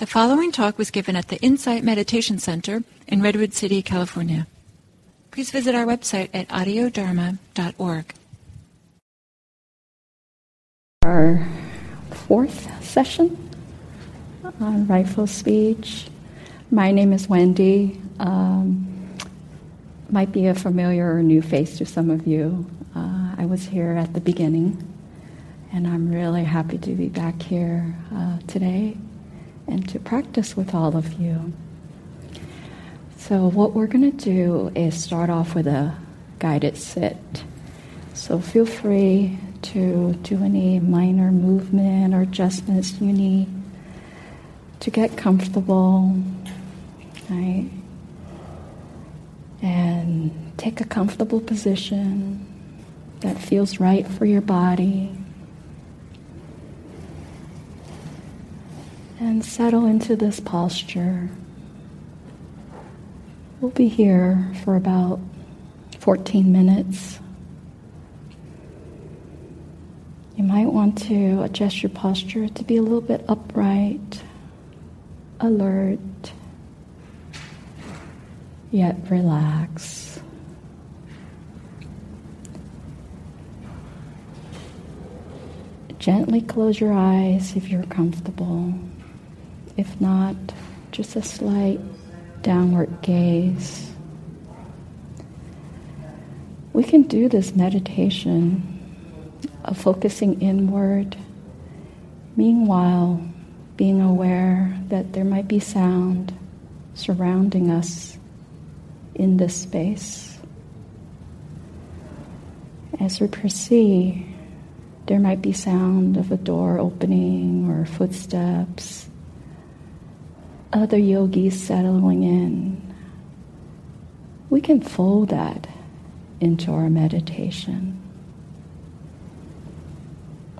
The following talk was given at the Insight Meditation Center in Redwood City, California. Please visit our website at audiodharma.org. Our fourth session on rightful speech. My name is Wendy. Um, might be a familiar or new face to some of you. Uh, I was here at the beginning, and I'm really happy to be back here uh, today and to practice with all of you. So, what we're going to do is start off with a guided sit. So, feel free to do any minor movement or adjustments you need to get comfortable, right? And take a comfortable position that feels right for your body. And settle into this posture. We'll be here for about 14 minutes. You might want to adjust your posture to be a little bit upright, alert, yet relax. Gently close your eyes if you're comfortable. If not, just a slight downward gaze. We can do this meditation of focusing inward, meanwhile, being aware that there might be sound surrounding us in this space. As we proceed, there might be sound of a door opening or footsteps other yogis settling in, we can fold that into our meditation.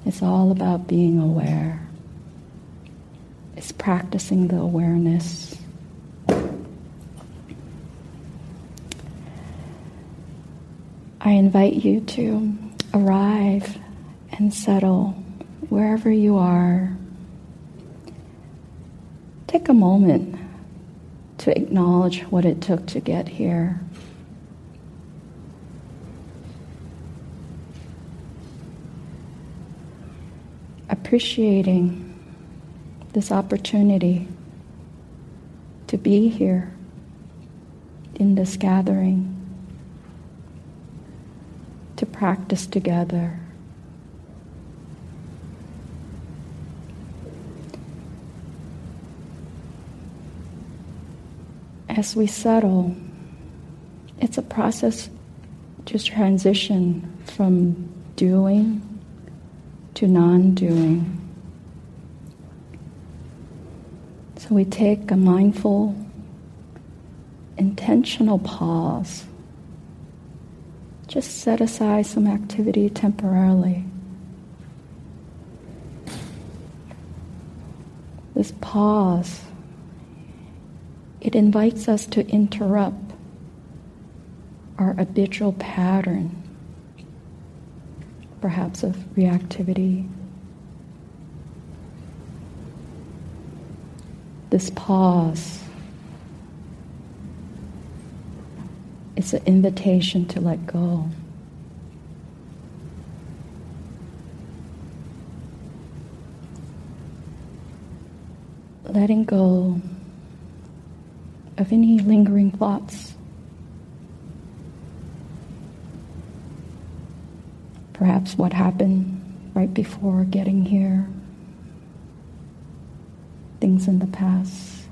It's all about being aware. It's practicing the awareness. I invite you to arrive and settle wherever you are Take a moment to acknowledge what it took to get here. Appreciating this opportunity to be here in this gathering, to practice together. As we settle, it's a process to transition from doing to non doing. So we take a mindful, intentional pause. Just set aside some activity temporarily. This pause it invites us to interrupt our habitual pattern, perhaps of reactivity. This pause is an invitation to let go. Letting go of any lingering thoughts. Perhaps what happened right before getting here, things in the past,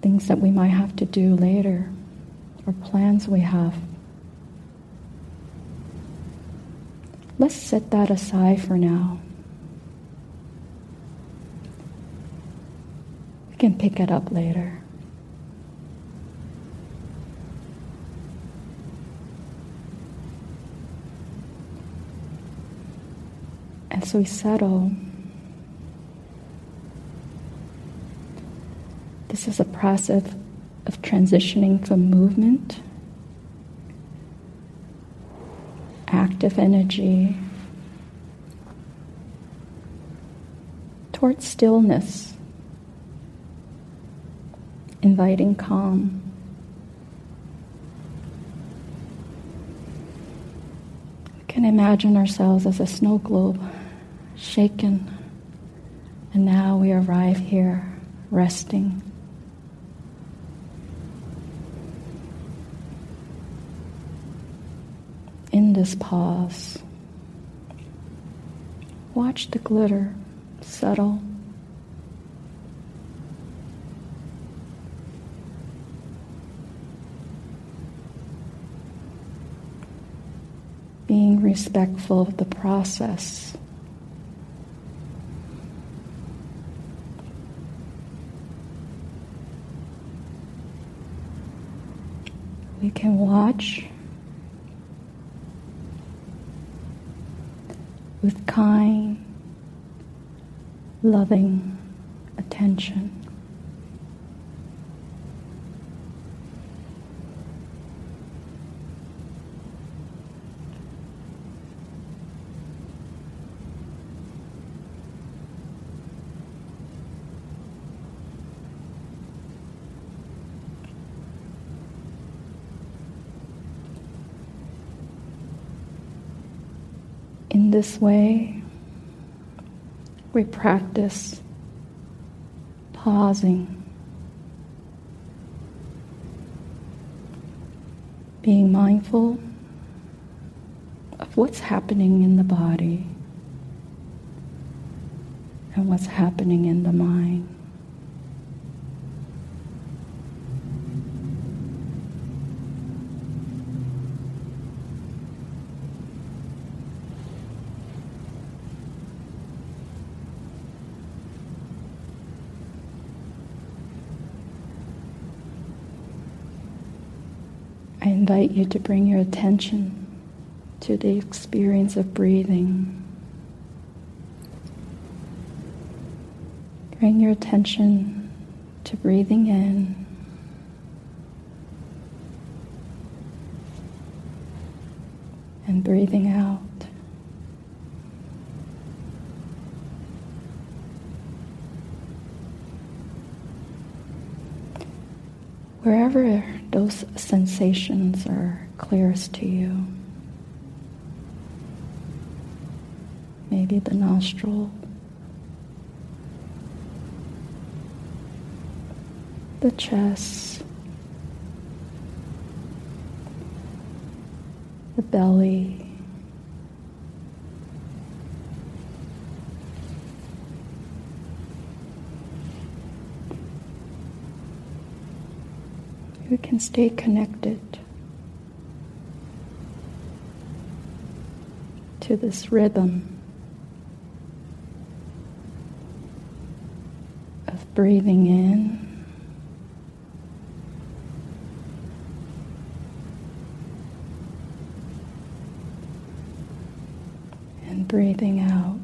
things that we might have to do later, or plans we have. Let's set that aside for now. Can pick it up later. As we settle, this is a process of transitioning from movement, active energy, towards stillness, inviting calm. We can imagine ourselves as a snow globe, shaken, and now we arrive here, resting. In this pause, watch the glitter settle. Being respectful of the process. We can watch with kind, loving attention. In this way, we practice pausing, being mindful of what's happening in the body and what's happening in the mind. I invite you to bring your attention to the experience of breathing. Bring your attention to breathing in. And breathing out. Wherever those sensations are clearest to you, maybe the nostril, the chest, the belly. We can stay connected to this rhythm of breathing in and breathing out.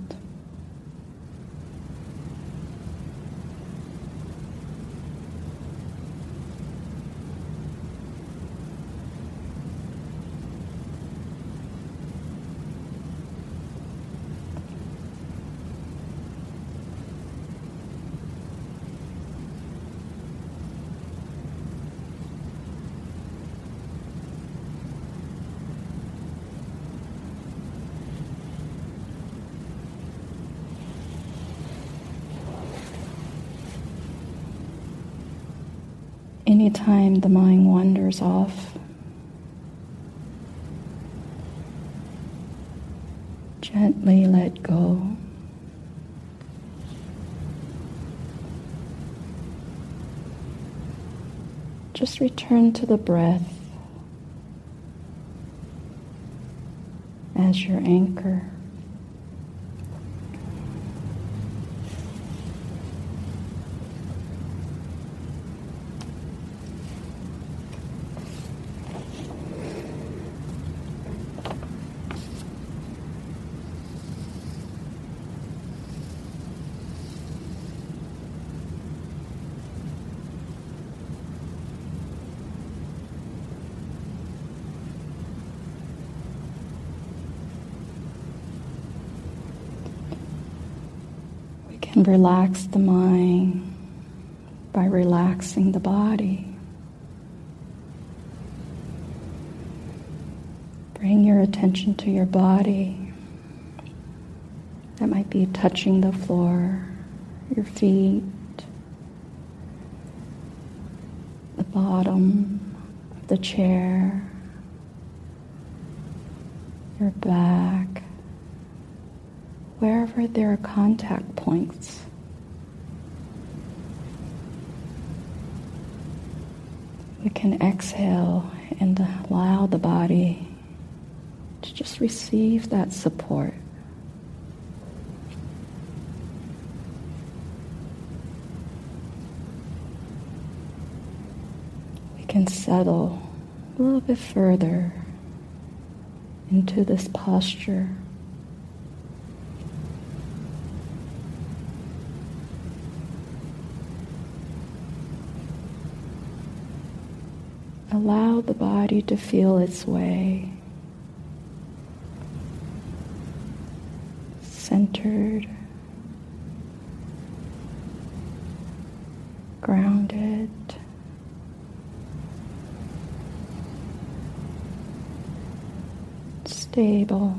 Anytime the mind wanders off, gently let go. Just return to the breath as your anchor. Relax the mind by relaxing the body. Bring your attention to your body. That might be touching the floor, your feet, the bottom of the chair, your back, wherever there are contact points. We can exhale and allow the body to just receive that support. We can settle a little bit further into this posture. Allow the body to feel its way. Centered, grounded. Stable.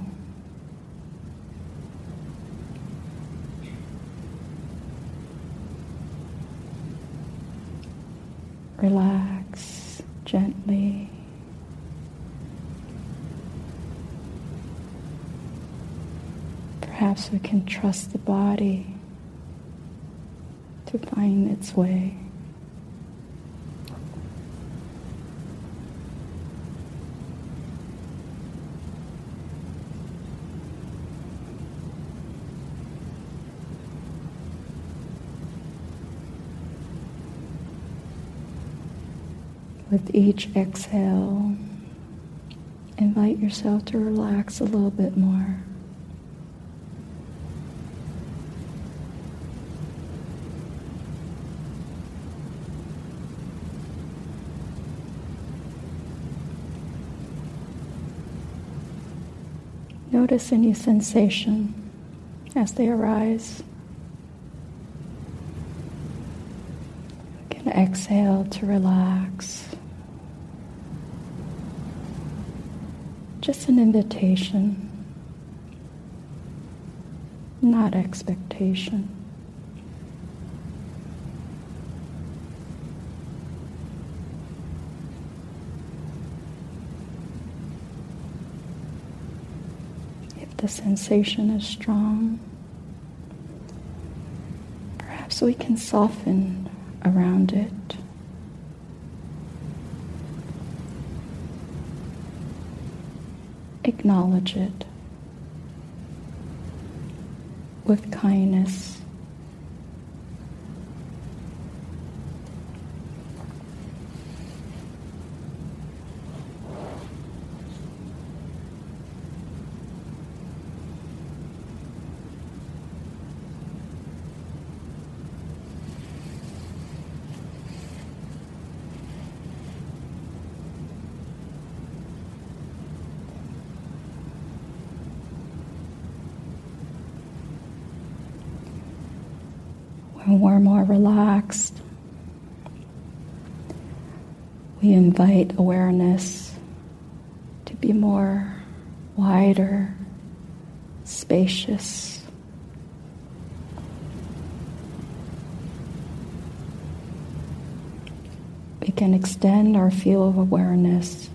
Relax gently. Perhaps we can trust the body to find its way. With each exhale, invite yourself to relax a little bit more. Notice any sensation as they arise. Can exhale to relax. Just an invitation, not expectation. If the sensation is strong, perhaps we can soften around it. Acknowledge it with kindness. When we're more relaxed, we invite awareness to be more wider, spacious. We can extend our field of awareness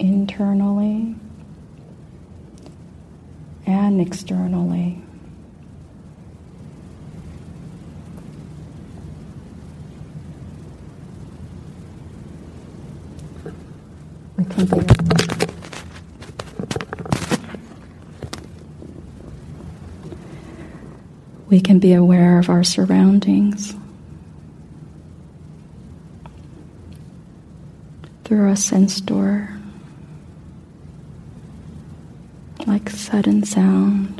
internally and externally. We can be aware of our surroundings through a sense door, like sudden sound.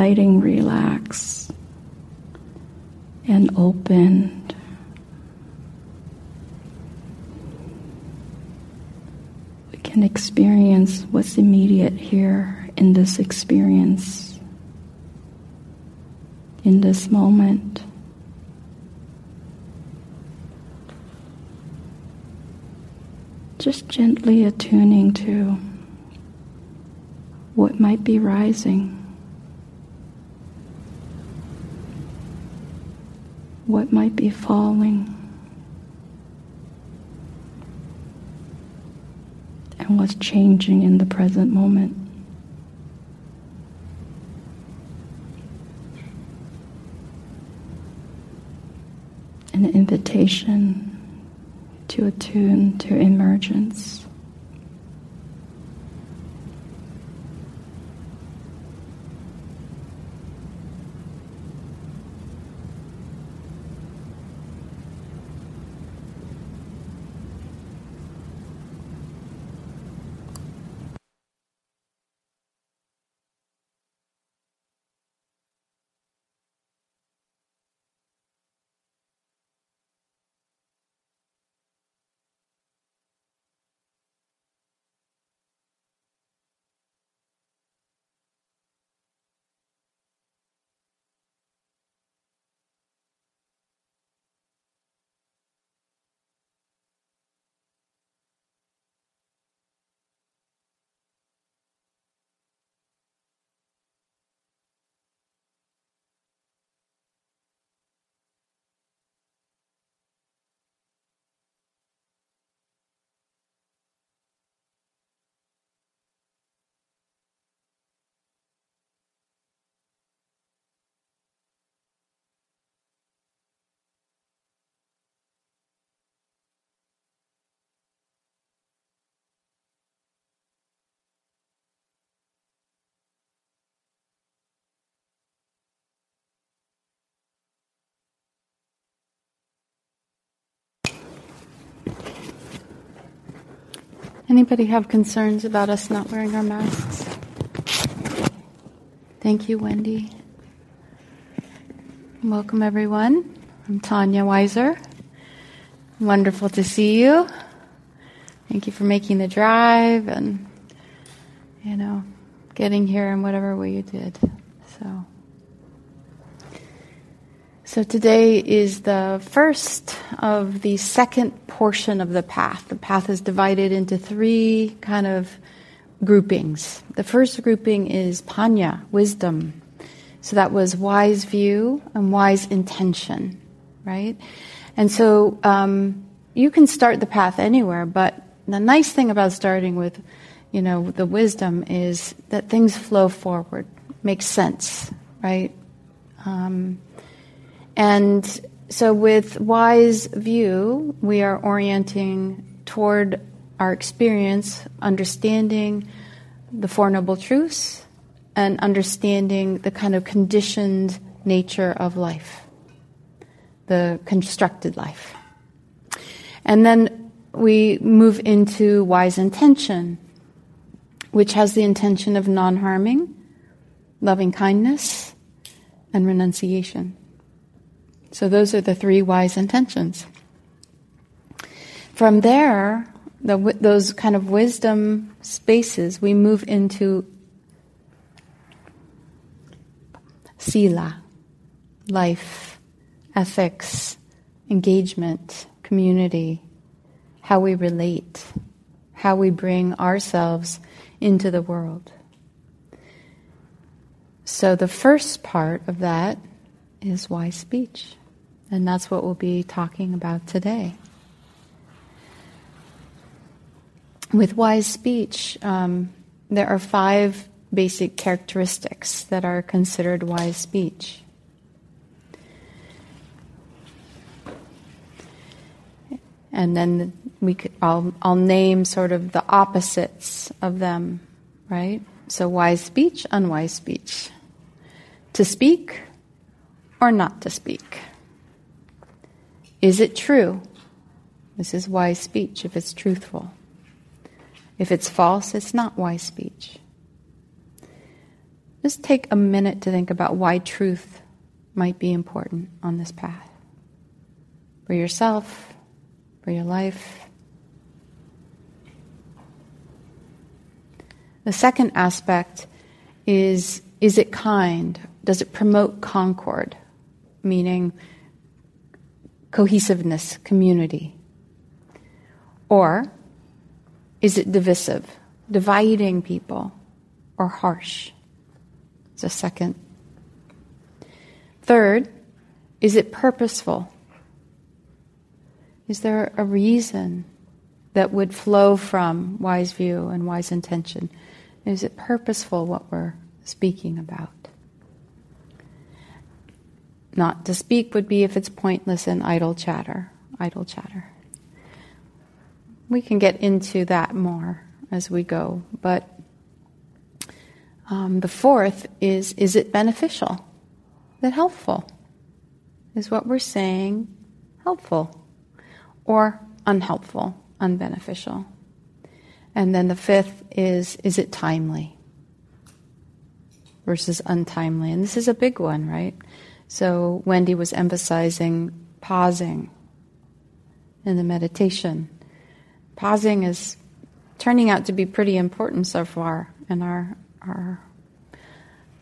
Inviting relax and opened. We can experience what's immediate here in this experience, in this moment. Just gently attuning to what might be rising. What might be falling, and what's changing in the present moment. An invitation to attune to emergence. Anybody have concerns about us not wearing our masks? Thank you, Wendy. Welcome, everyone. I'm Tanya Wiser. Wonderful to see you. Thank you for making the drive and, you know, getting here in whatever way you did. So. So today is the first of the second portion of the path. The path is divided into three kind of groupings. The first grouping is panya, wisdom. So that was wise view and wise intention, right? And so um, you can start the path anywhere, but the nice thing about starting with, you know, the wisdom is that things flow forward, make sense, right? Um, and so, with wise view, we are orienting toward our experience, understanding the Four Noble Truths, and understanding the kind of conditioned nature of life, the constructed life. And then we move into wise intention, which has the intention of non harming, loving kindness, and renunciation. So those are the three wise intentions. From there, the, those kind of wisdom spaces, we move into sila, life, ethics, engagement, community, how we relate, how we bring ourselves into the world. So the first part of that is wise speech. And that's what we'll be talking about today. With wise speech, um, there are five basic characteristics that are considered wise speech. And then we could, I'll, I'll name sort of the opposites of them, right? So, wise speech, unwise speech. To speak or not to speak. Is it true? This is wise speech if it's truthful. If it's false, it's not wise speech. just take a minute to think about why truth might be important on this path for yourself, for your life. The second aspect is is it kind? Does it promote concord? Meaning cohesiveness, community? Or is it divisive, dividing people, or harsh? It's a second. Third, is it purposeful? Is there a reason that would flow from wise view and wise intention? Is it purposeful what we're speaking about? Not to speak would be if it's pointless and idle chatter, idle chatter. We can get into that more as we go, but um, the fourth is is it beneficial? Is it helpful? Is what we're saying helpful or unhelpful, unbeneficial? And then the fifth is is it timely versus untimely? And this is a big one, right? So Wendy was emphasizing pausing in the meditation. Pausing is turning out to be pretty important so far in our our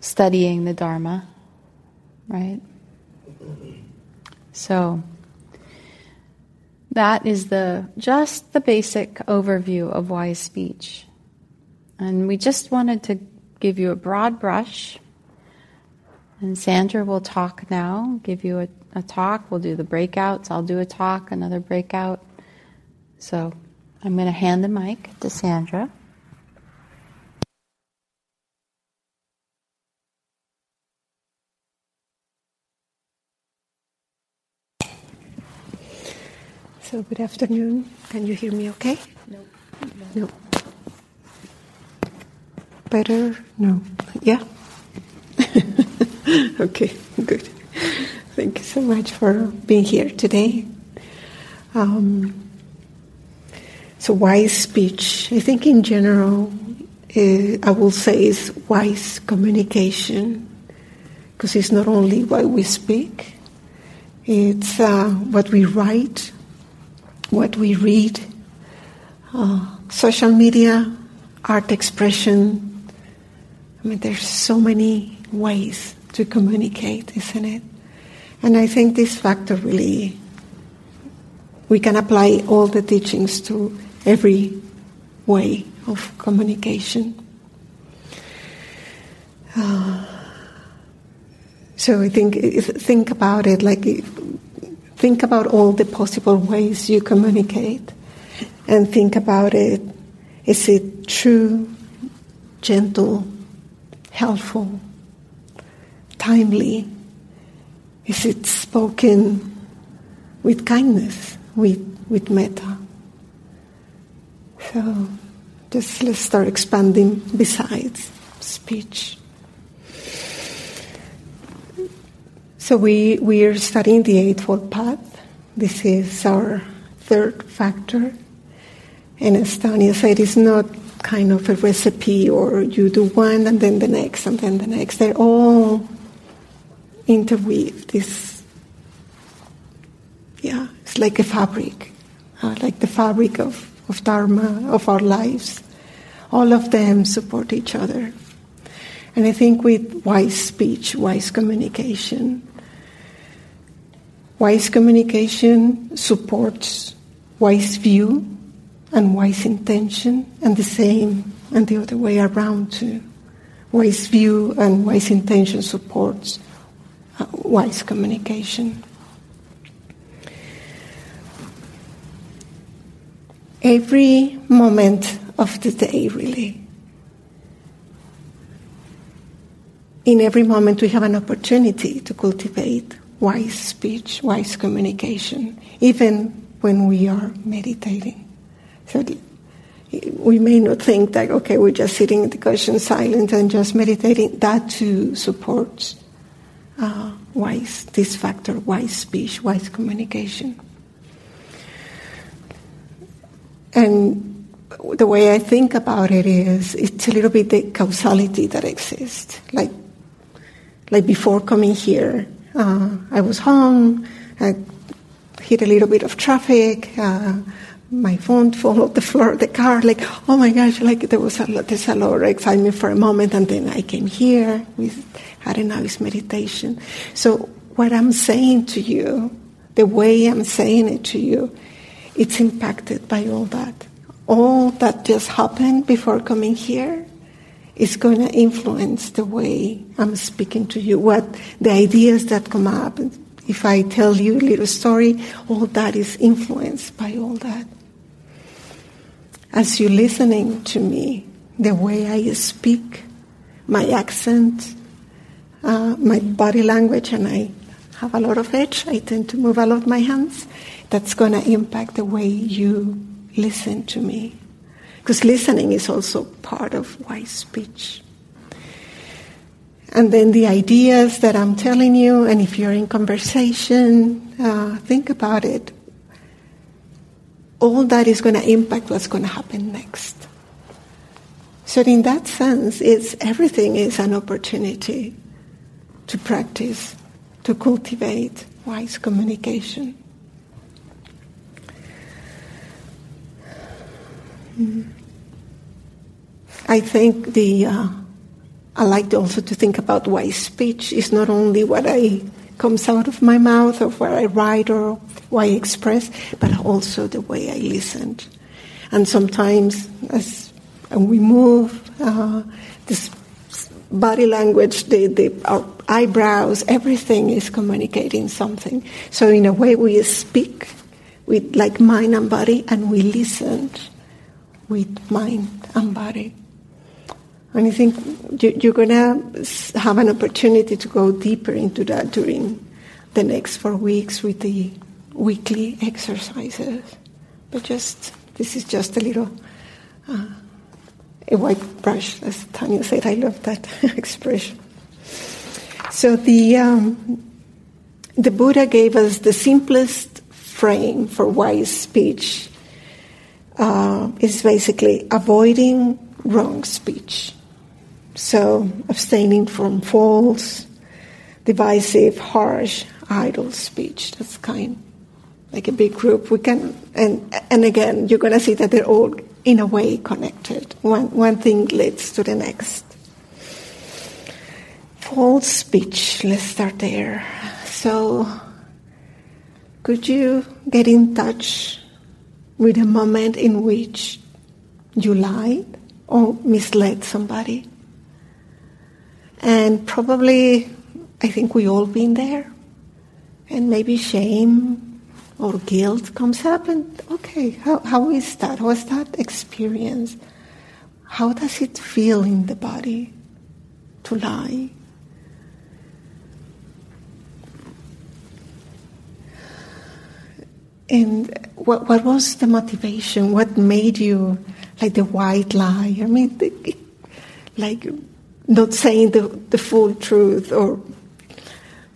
studying the Dharma, right? So that is the just the basic overview of wise speech. And we just wanted to give you a broad brush and Sandra will talk now, give you a, a talk. We'll do the breakouts. I'll do a talk, another breakout. So I'm going to hand the mic to Sandra. So, good afternoon. Can you hear me okay? No. No. Better? No. Yeah? okay, good. Thank you so much for being here today. Um, so, wise speech, I think in general, uh, I will say is wise communication, because it's not only what we speak, it's uh, what we write, what we read, uh, social media, art expression. I mean, there's so many ways to communicate, isn't it? And I think this factor really, we can apply all the teachings to every way of communication. Uh, so I think think about it like think about all the possible ways you communicate, and think about it: is it true, gentle, helpful? Timely? Is it spoken with kindness, with, with metta? So just let's start expanding besides speech. So we, we are studying the Eightfold Path. This is our third factor. And as Tanya said, it's not kind of a recipe or you do one and then the next and then the next. They're all interweave this yeah it's like a fabric uh, like the fabric of, of dharma of our lives. All of them support each other. And i think with wise speech wise communication wise communication supports wise view and wise intention and the same and the other way around too. Wise view and wise intention supports Uh, wise communication. Every moment of the day, really. In every moment, we have an opportunity to cultivate wise speech, wise communication, even when we are meditating. So we may not think that, okay, we're just sitting in the cushion silent and just meditating. That too supports uh, wise, this factor, wise speech, wise communication. And the way I think about it is it's a little bit the causality that exists. Like, like before coming here, uh, I was home, I hit a little bit of traffic, uh, my phone followed the floor of the car, like, oh my gosh, like there was a lot, there's a lot of excitement for a moment, and then I came here, we had a nice meditation. So what I'm saying to you, the way I'm saying it to you, it's impacted by all that. All that just happened before coming here is going to influence the way I'm speaking to you, what the ideas that come up. If I tell you a little story, all that is influenced by all that as you're listening to me, the way I speak, my accent, uh, my body language, and I have a lot of edge. I tend to move a lot of my hands. That's going to impact the way you listen to me. Because listening is also part of wise speech. And then the ideas that I'm telling you, and if you're in conversation, uh, think about it all that is going to impact what's going to happen next. So, in that sense, it's, everything is an opportunity to practice, to cultivate wise communication. Hmm. I think the uh, I like also to think about wise speech is not only what I comes out of my mouth of what I write or what I express, but also the way I listen. And sometimes as we move, uh, this body language, the, the, our eyebrows, everything is communicating something. So in a way we speak with like mind and body and we listen with mind and body. And I think you're going to have an opportunity to go deeper into that during the next four weeks with the weekly exercises. But just, this is just a little, uh, a white brush, as Tanya said. I love that expression. So the, um, the Buddha gave us the simplest frame for wise speech. Uh, is basically avoiding wrong speech. So, abstaining from false, divisive, harsh, idle speech. That's kind like a big group. We can, and and again, you're going to see that they're all in a way connected. One one thing leads to the next. False speech. Let's start there. So, could you get in touch with a moment in which you lied or misled somebody? And probably, I think we all been there. And maybe shame or guilt comes up and, okay, how, how is that? How is that experience? How does it feel in the body to lie? And what, what was the motivation? What made you like the white lie? I mean, the, like not saying the, the full truth or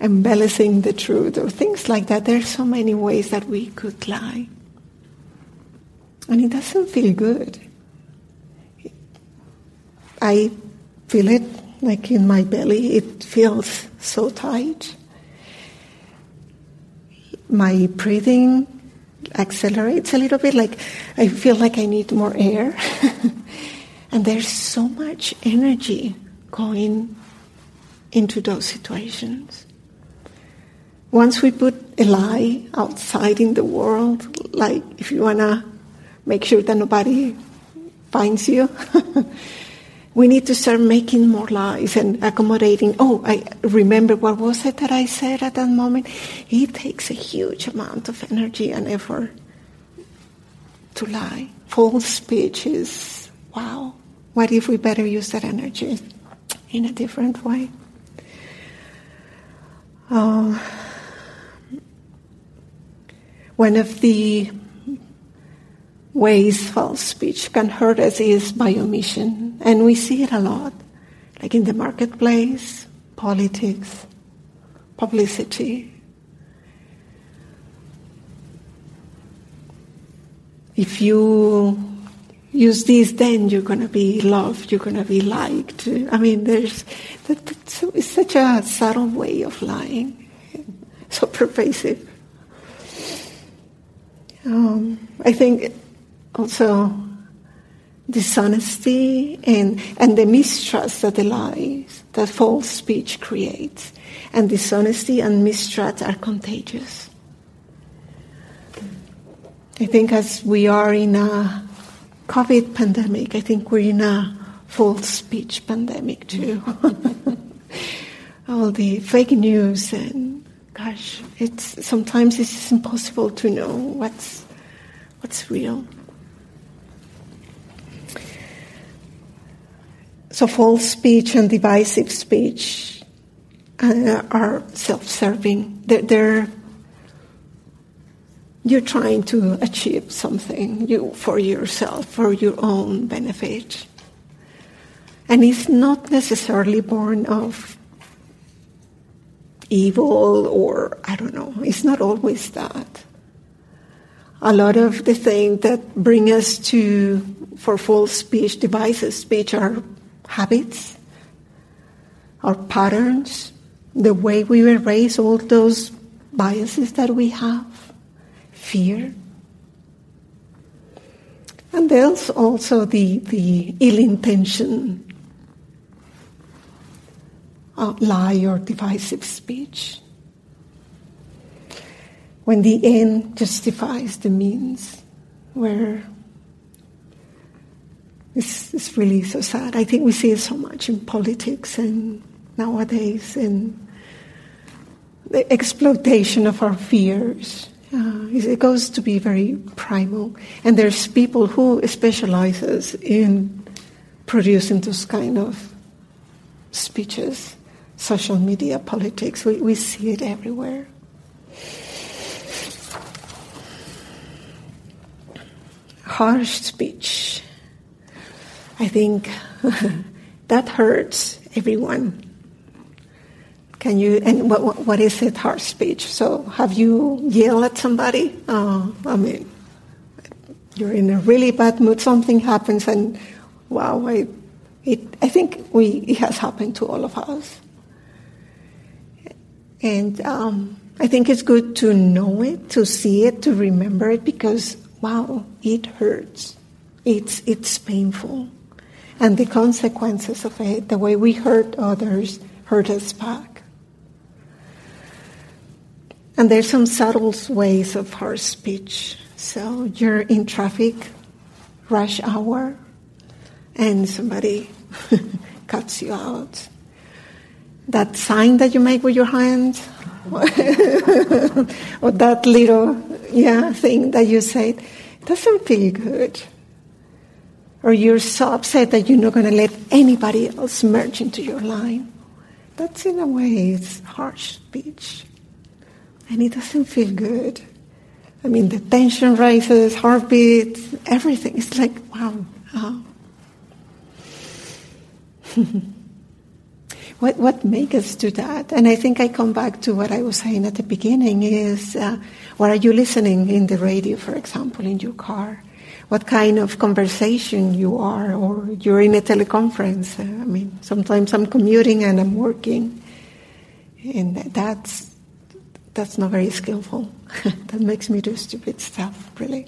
embellishing the truth or things like that. There are so many ways that we could lie. And it doesn't feel good. I feel it like in my belly, it feels so tight. My breathing accelerates a little bit, like I feel like I need more air. and there's so much energy going into those situations. Once we put a lie outside in the world, like if you want to make sure that nobody finds you, we need to start making more lies and accommodating. Oh, I remember what was it that I said at that moment? It takes a huge amount of energy and effort to lie. False speech is, wow, what if we better use that energy? In a different way. Uh, one of the ways false speech can hurt us is by omission, and we see it a lot, like in the marketplace, politics, publicity. If you use this, then you're going to be loved, you're going to be liked. I mean, there's that, that's, it's such a subtle way of lying, so pervasive. Um, I think also dishonesty and, and the mistrust that the lies, that false speech creates. And dishonesty and mistrust are contagious. I think as we are in a COVID pandemic, I think we're in a false speech pandemic too. All the fake news and gosh, it's sometimes it's impossible to know what's what's real. So false speech and divisive speech uh, are self-serving. They're, they're, you're trying to achieve something you, for yourself, for your own benefit. And it's not necessarily born of evil or, I don't know, it's not always that. A lot of the things that bring us to, for false speech, divisive speech, are habits, our patterns, the way we were raised, all those biases that we have, fear. And there's also the, the ill intention uh, lie or divisive speech. When the end justifies the means, where it's, it's really so sad. I think we see it so much in politics and nowadays in the exploitation of our fears. Uh, it goes to be very primal. And there's people who specializes in producing those kind of speeches, social media, politics. We, we see it everywhere. Harsh speech I think that hurts everyone. Can you, and what, what is it, harsh speech? So have you yelled at somebody? Uh, I mean, you're in a really bad mood, something happens and wow, I, it, I think we, it has happened to all of us. And um, I think it's good to know it, to see it, to remember it, because wow, it hurts. It's, it's painful and the consequences of it, the way we hurt others, hurt us back. And there's some subtle ways of harsh speech. So you're in traffic, rush hour, and somebody cuts you out. That sign that you make with your hand, or that little yeah thing that you said, doesn't feel good or you're so upset that you're not going to let anybody else merge into your line. That's in a way, it's harsh speech. And it doesn't feel good. I mean, the tension rises, heartbeat, everything. It's like, wow. What, what makes us do that? And I think I come back to what I was saying at the beginning is, uh, what are you listening in the radio, for example, in your car? what kind of conversation you are, or you're in a teleconference. Uh, I mean, sometimes I'm commuting and I'm working, and that's that's not very skillful. that makes me do stupid stuff, really.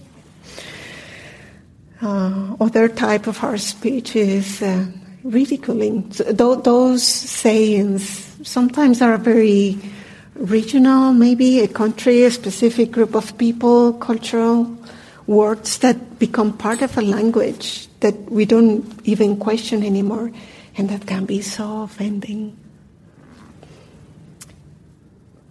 Uh, other type of harsh speech is uh, ridiculing. So th- those sayings sometimes are very regional, maybe a country, a specific group of people, cultural words that become part of a language that we don't even question anymore, and that can be so offending.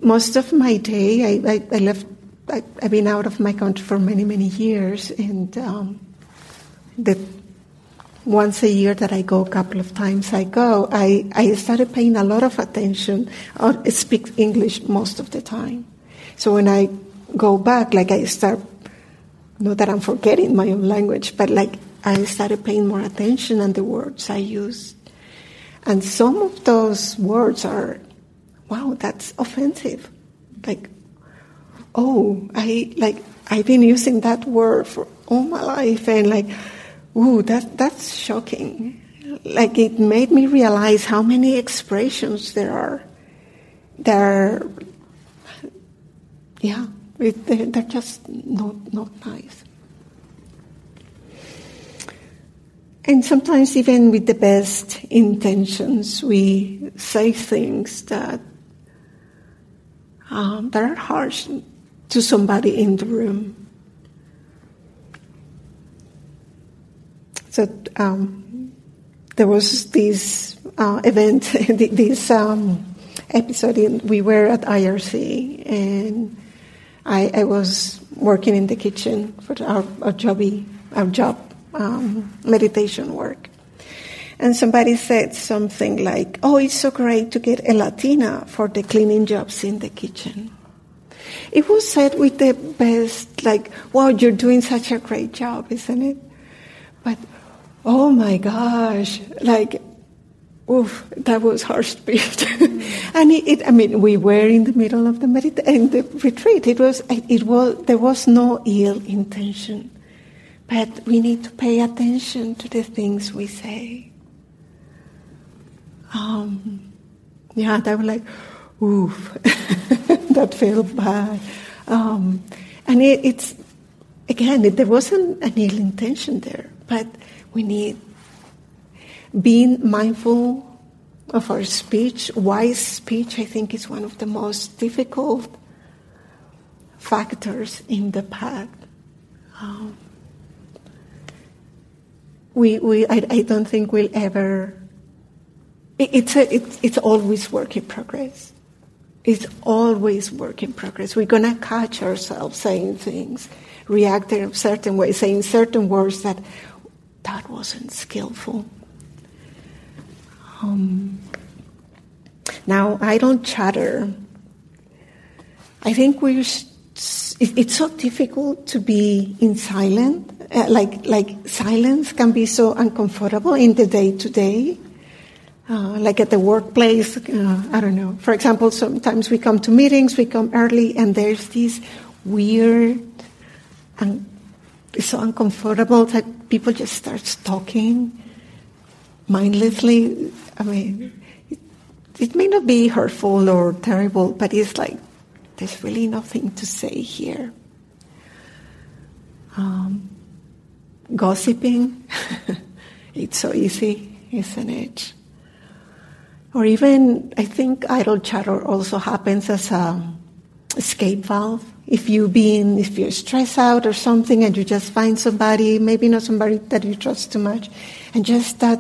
Most of my day, I, I, I left, I, have been out of my country for many, many years, and um, the once a year that I go, a couple of times I go, I, I started paying a lot of attention. I speak English most of the time. So when I go back, like I start not that I'm forgetting my own language, but like I started paying more attention on the words I use. And some of those words are, wow, that's offensive. Like, oh, I like I've been using that word for all my life, and like, ooh, that, that's shocking. Like it made me realize how many expressions there are. They're, yeah, it, they're, they're just not, not nice. And sometimes, even with the best intentions, we say things that um, that are harsh to somebody in the room. So um, there was this uh, event, this um, episode. In, we were at IRC, and I, I, was working in the kitchen for our, our jobby, our job um, meditation work. And somebody said something like, Oh, it's so great to get a Latina for the cleaning jobs in the kitchen. It was said with the best, like, wow, you're doing such a great job, isn't it? But, oh my gosh, like, oof, that was harsh speech. and it, it, I mean, we were in the middle of the medit- in the retreat. It was, it was, there was no ill intention. But we need to pay attention to the things we say. Um, yeah, they were like, oof, that felt bad. Um, and it, it's, again, it, there wasn't an ill intention there, but we need being mindful of our speech. Wise speech, I think, is one of the most difficult factors in the path. Um, we, we I, I don't think we'll ever. It, it's a, it, it's always work in progress. It's always work in progress. We're gonna catch ourselves saying things, reacting in certain way, saying certain words that that wasn't skillful. Um, now I don't chatter. I think we're. It's so difficult to be in silence. uh, like like silence can be so uncomfortable in the day to day. Like at the workplace, uh, I don't know. For example, sometimes we come to meetings, we come early, and there's this weird and it's so uncomfortable that people just start talking mindlessly. I mean, it, it may not be hurtful or terrible, but it's like there's really nothing to say here. Um, gossiping. it's so easy, isn't it? Or even, I think idle chatter also happens as a escape valve. If you been, if you're stressed out or something, and you just find somebody, maybe not somebody that you trust too much, and just that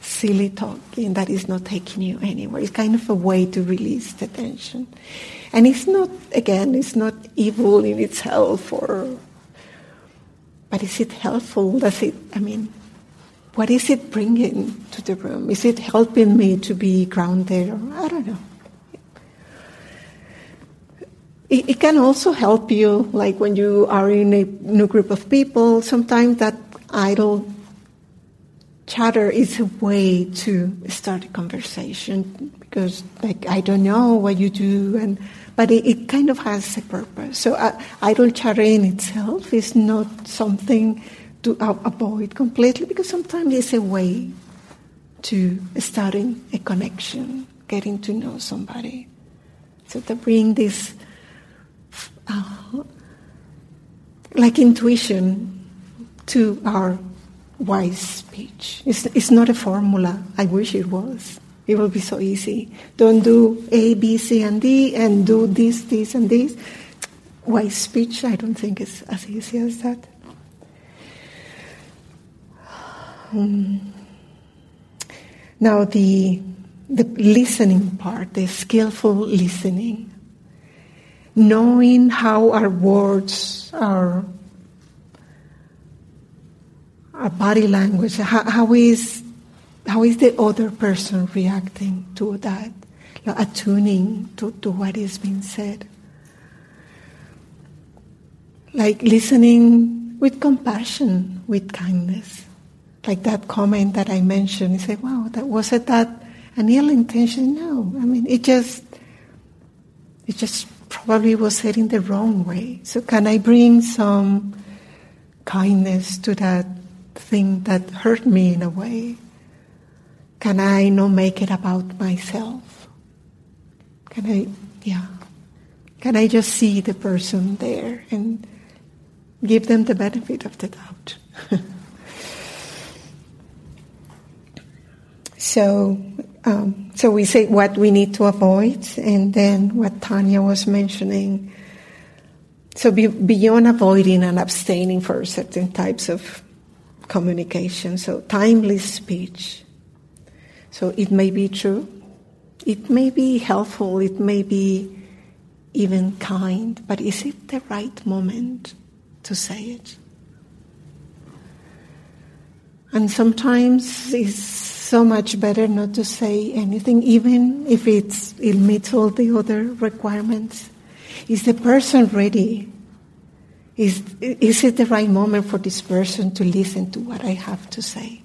silly talking that is not taking you anywhere. It's kind of a way to release the tension. And it's not, again, it's not evil in itself or but is it helpful? Does it, I mean, what is it bringing to the room? Is it helping me to be grounded? Or, I don't know. It, it, can also help you, like when you are in a new group of people, sometimes that idle chatter is a way to start a conversation because, like, I don't know what you do, and but it, it kind of has a purpose. So uh, idle chatter in itself is not something to avoid completely because sometimes it's a way to starting a connection, getting to know somebody. So to bring this uh, like intuition to our wise speech. It's, it's not a formula. I wish it was. It will be so easy. Don't do A, B, C, and D, and do this, this, and this. Wise speech? I don't think it's as easy as that. Um, now, the, the listening part, the skillful listening, knowing how our words, our, our body language, how, how is how is the other person reacting to that? Know, attuning to, to what is being said. Like listening with compassion, with kindness. Like that comment that I mentioned. You say, wow, that was it that an ill intention? No. I mean, it just, it just probably was said in the wrong way. So can I bring some kindness to that thing that hurt me in a way? Can I not make it about myself? Can I, yeah. Can I just see the person there and give them the benefit of the doubt? so, um, so we say what we need to avoid, and then what Tanya was mentioning. So, be, beyond avoiding and abstaining for certain types of communication, so timely speech. So, it may be true, it may be helpful, it may be even kind, but is it the right moment to say it? And sometimes it's so much better not to say anything, even if it's, it meets all the other requirements. Is the person ready? Is, is it the right moment for this person to listen to what I have to say?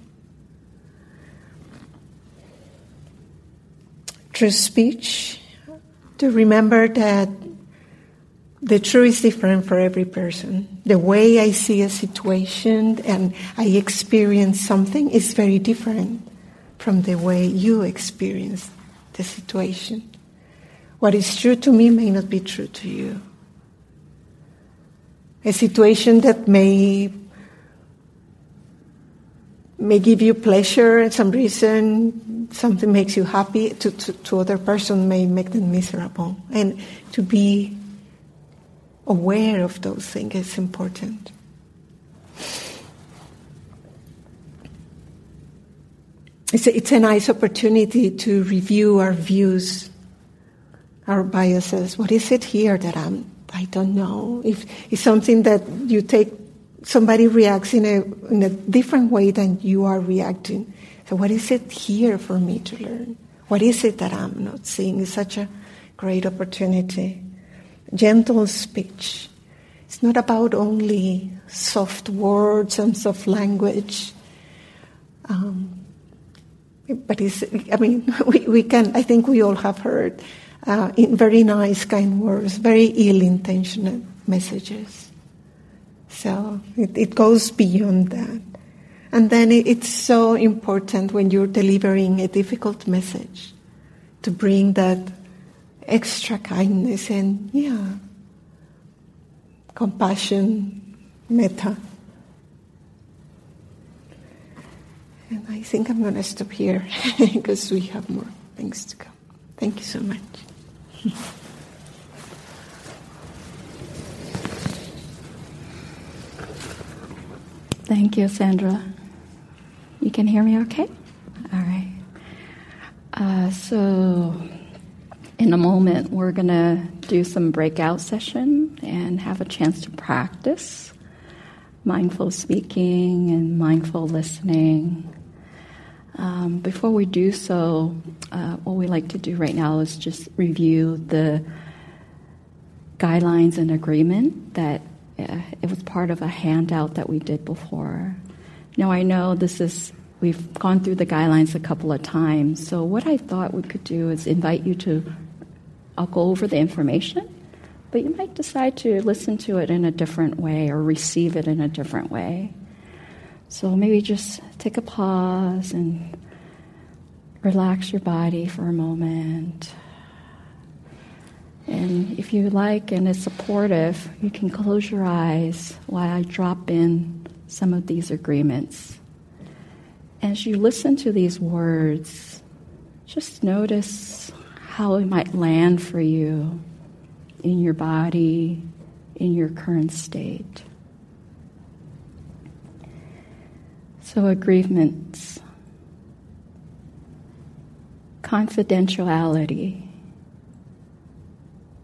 True speech, to remember that the truth is different for every person. The way I see a situation and I experience something is very different from the way you experience the situation. What is true to me may not be true to you. A situation that may may give you pleasure and some reason something makes you happy to, to, to other person may make them miserable and to be aware of those things is important. It's a, it's a nice opportunity to review our views, our biases. What is it here that I'm, I don't know? If it's something that you take, somebody reacts in a, in a different way than you are reacting. So what is it here for me to learn? What is it that I'm not seeing? It's such a great opportunity gentle speech. It's not about only soft words and soft language. Um, but it's, I mean, we, we can, I think we all have heard uh, in very nice, kind words, very ill intentioned messages. So it, it, goes beyond that. And then it, it's so important when you're delivering a difficult message to bring that extra kindness and, yeah, compassion, metta. And I think I'm going to stop here because we have more things to come. Thank you so much. Thank you, Sandra. You can hear me okay? All right. Uh, so, in a moment, we're going to do some breakout session and have a chance to practice mindful speaking and mindful listening. Um, before we do so, uh, what we like to do right now is just review the guidelines and agreement that uh, it was part of a handout that we did before. Now I know this is we've gone through the guidelines a couple of times. So what I thought we could do is invite you to I'll go over the information, but you might decide to listen to it in a different way or receive it in a different way. So maybe just take a pause and relax your body for a moment. And if you like and it's supportive, you can close your eyes while I drop in some of these agreements. As you listen to these words, just notice how it might land for you in your body, in your current state. So, agreements, confidentiality.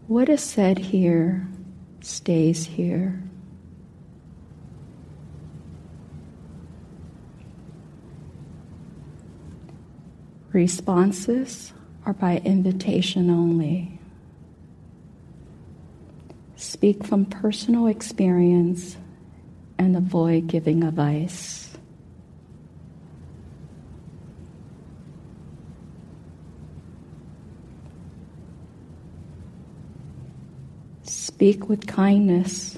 What is said here stays here. Responses are by invitation only. Speak from personal experience and avoid giving advice. Speak with kindness.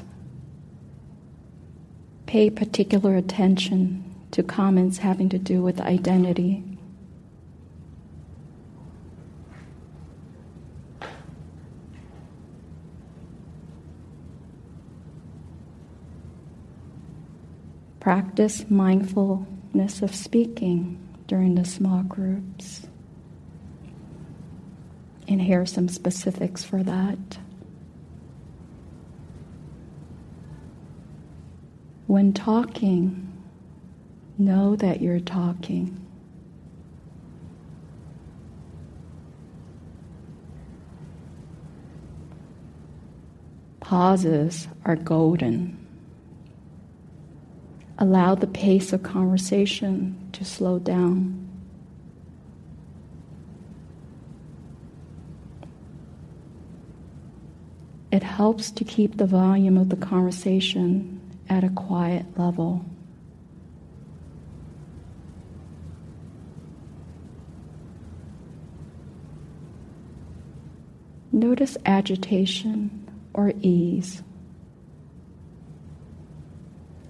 Pay particular attention to comments having to do with identity. Practice mindfulness of speaking during the small groups. And here are some specifics for that. When talking, know that you're talking. Pauses are golden. Allow the pace of conversation to slow down. It helps to keep the volume of the conversation at a quiet level. Notice agitation or ease,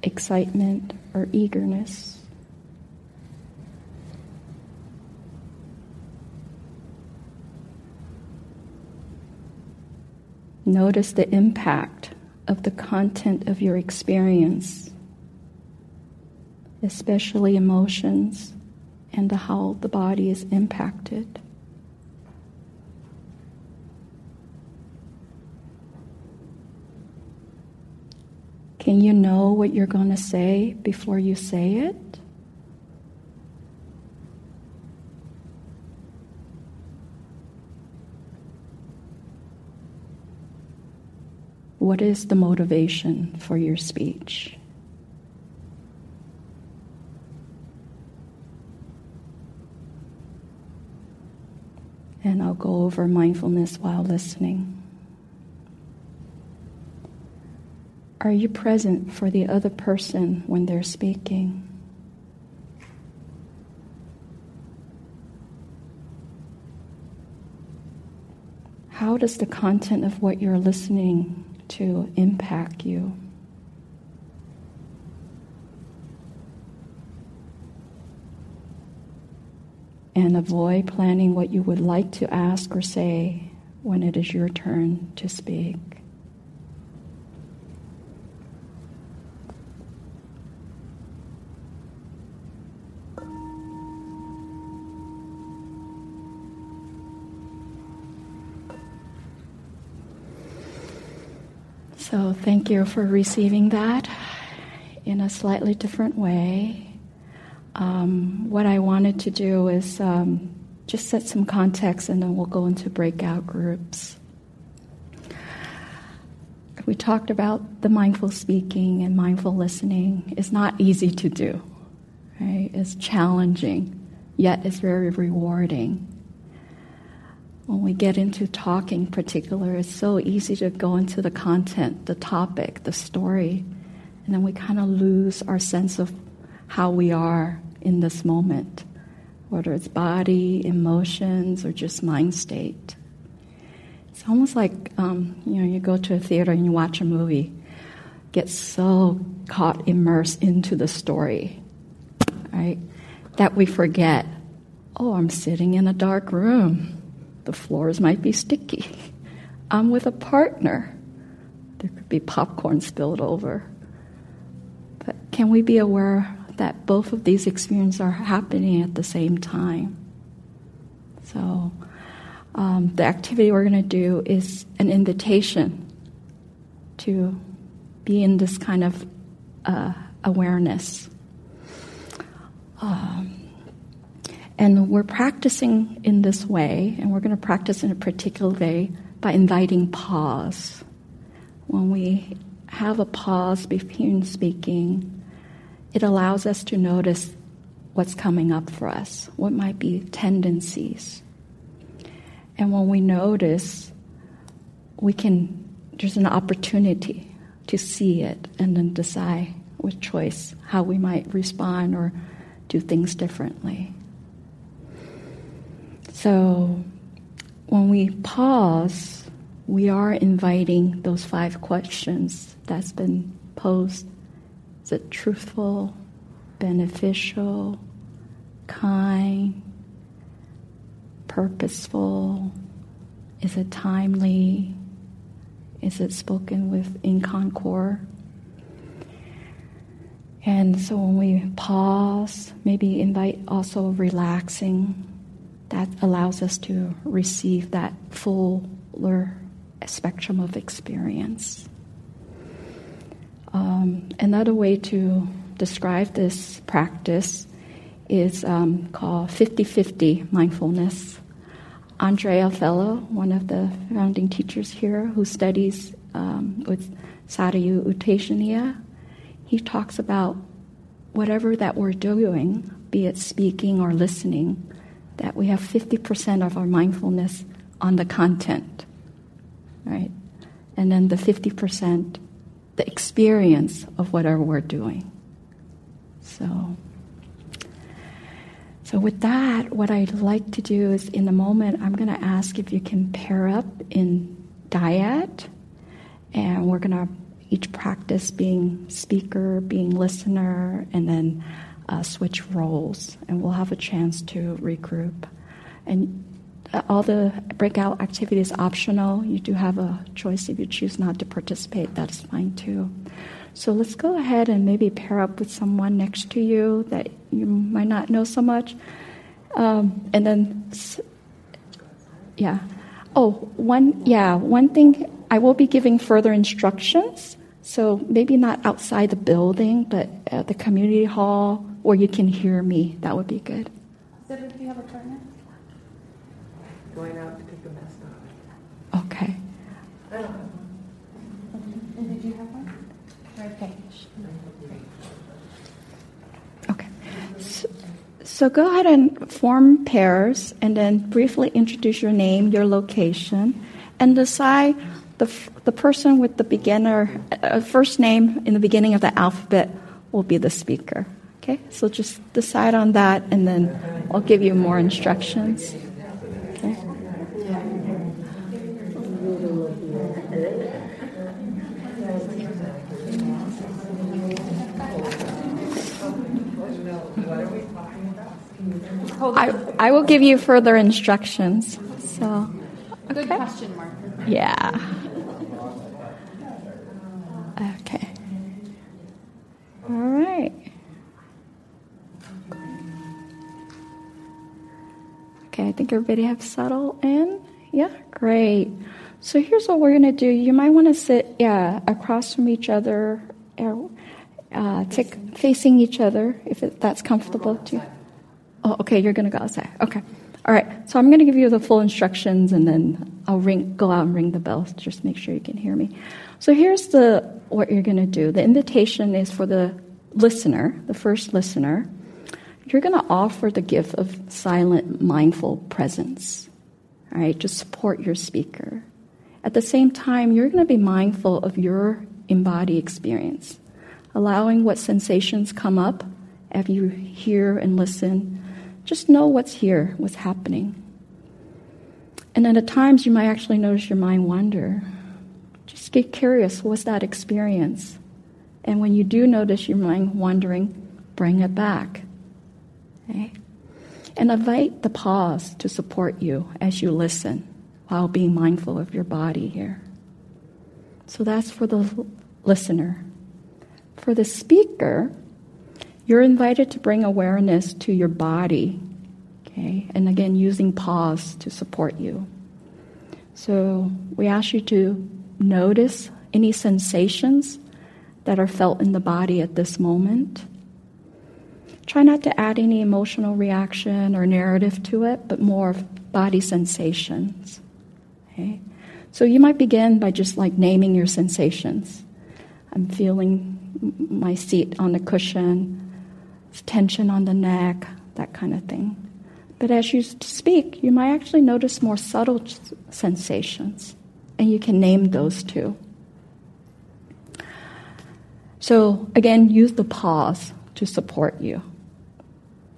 excitement or eagerness. Notice the impact of the content of your experience, especially emotions and how the body is impacted. Can you know what you're going to say before you say it? What is the motivation for your speech? And I'll go over mindfulness while listening. Are you present for the other person when they're speaking? How does the content of what you're listening to impact you. And avoid planning what you would like to ask or say when it is your turn to speak. So, thank you for receiving that in a slightly different way. Um, what I wanted to do is um, just set some context and then we'll go into breakout groups. We talked about the mindful speaking and mindful listening. It's not easy to do, right? It's challenging, yet it's very rewarding when we get into talking particular it's so easy to go into the content the topic the story and then we kind of lose our sense of how we are in this moment whether it's body emotions or just mind state. It's almost like um, you know you go to a theater and you watch a movie get so caught immersed into the story right that we forget oh i'm sitting in a dark room the floors might be sticky. I'm with a partner. There could be popcorn spilled over. But can we be aware that both of these experiences are happening at the same time? So, um, the activity we're going to do is an invitation to be in this kind of uh, awareness. Um, and we're practicing in this way, and we're going to practice in a particular way by inviting pause. When we have a pause between speaking, it allows us to notice what's coming up for us, what might be tendencies. And when we notice, we can, there's an opportunity to see it and then decide with choice how we might respond or do things differently. So when we pause, we are inviting those five questions that's been posed. Is it truthful, beneficial, kind, purposeful? Is it timely? Is it spoken with in concord? And so when we pause, maybe invite also relaxing, that allows us to receive that fuller spectrum of experience. Um, another way to describe this practice is um, called 50 50 mindfulness. Andrea Fella, one of the founding teachers here who studies um, with Sayadaw U Tejaniya, he talks about whatever that we're doing, be it speaking or listening, that we have 50% of our mindfulness on the content, right? And then the 50%, the experience of whatever we're doing. So, so with that, what I'd like to do is in a moment, I'm going to ask if you can pair up in dyad, and we're going to each practice being speaker, being listener, and then uh, switch roles, and we'll have a chance to regroup. And uh, all the breakout activity is optional. You do have a choice if you choose not to participate, that's fine too. So let's go ahead and maybe pair up with someone next to you that you might not know so much. Um, and then, yeah. Oh, one, yeah, one thing, I will be giving further instructions so maybe not outside the building, but at the community hall where you can hear me. That would be good. do you have a partner? Going out to take the mask off. Okay. I don't have one. And did you have one? Okay. Okay. So, so go ahead and form pairs and then briefly introduce your name, your location, and decide the, the person with the beginner uh, first name in the beginning of the alphabet will be the speaker. Okay, so just decide on that, and then I'll give you more instructions. Okay. I, I will give you further instructions. So, okay. Good question, Mark. Yeah. Okay. All right. Okay, I think everybody have settled in. Yeah, great. So here's what we're going to do. You might want to sit, yeah, across from each other, uh, take, facing each other if it, that's comfortable to you. Oh, okay, you're going to go outside. Okay. All right, so I'm going to give you the full instructions and then I'll ring, go out and ring the bell. Just make sure you can hear me. So here's the what you're going to do. The invitation is for the listener, the first listener. You're going to offer the gift of silent, mindful presence. All right, to support your speaker. At the same time, you're going to be mindful of your embodied experience, allowing what sensations come up as you hear and listen just know what's here, what's happening. And then at times you might actually notice your mind wander. Just get curious what's that experience? And when you do notice your mind wandering, bring it back. Okay? And invite the pause to support you as you listen while being mindful of your body here. So that's for the listener. For the speaker, you're invited to bring awareness to your body, okay? And again, using pause to support you. So we ask you to notice any sensations that are felt in the body at this moment. Try not to add any emotional reaction or narrative to it, but more of body sensations. Okay? So you might begin by just like naming your sensations. I'm feeling my seat on the cushion tension on the neck, that kind of thing. But as you speak, you might actually notice more subtle sensations, and you can name those too. So, again, use the pause to support you.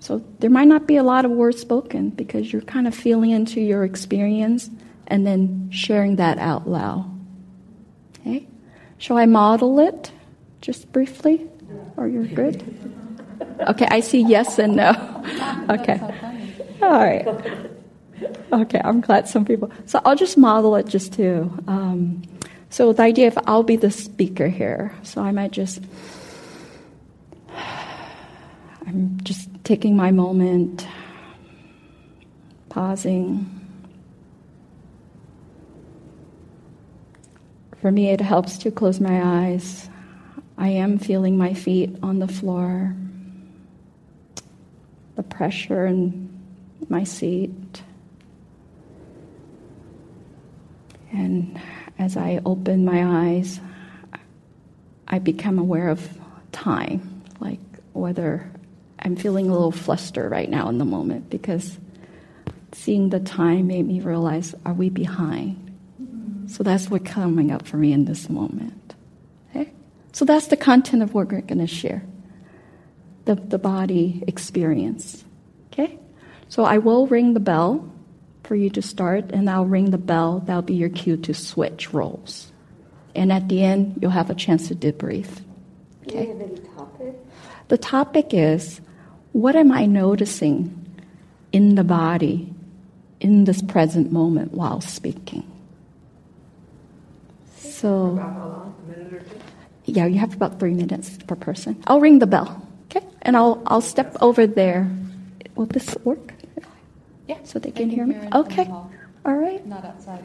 So, there might not be a lot of words spoken because you're kind of feeling into your experience and then sharing that out loud. Okay? Shall I model it just briefly? Or you're good? Okay, I see yes and no. Okay. All right. Okay, I'm glad some people. So I'll just model it just to. Um, so the idea if I'll be the speaker here, so I might just. I'm just taking my moment, pausing. For me, it helps to close my eyes. I am feeling my feet on the floor, the pressure in my seat. And as I open my eyes, I become aware of time, like whether I'm feeling a little flustered right now in the moment because seeing the time made me realize are we behind? So that's what's coming up for me in this moment. Okay? So that's the content of what we're going to share the, the body experience. Okay? So I will ring the bell for you to start, and I'll ring the bell. That'll be your cue to switch roles. And at the end, you'll have a chance to debrief. Okay? topic? The topic is what am I noticing in the body in this present moment while speaking? So, yeah, you have about three minutes per person. I'll ring the bell, okay? And I'll I'll step over there. Will this work? Yeah. So they I can hear me. Okay. All right. Not outside.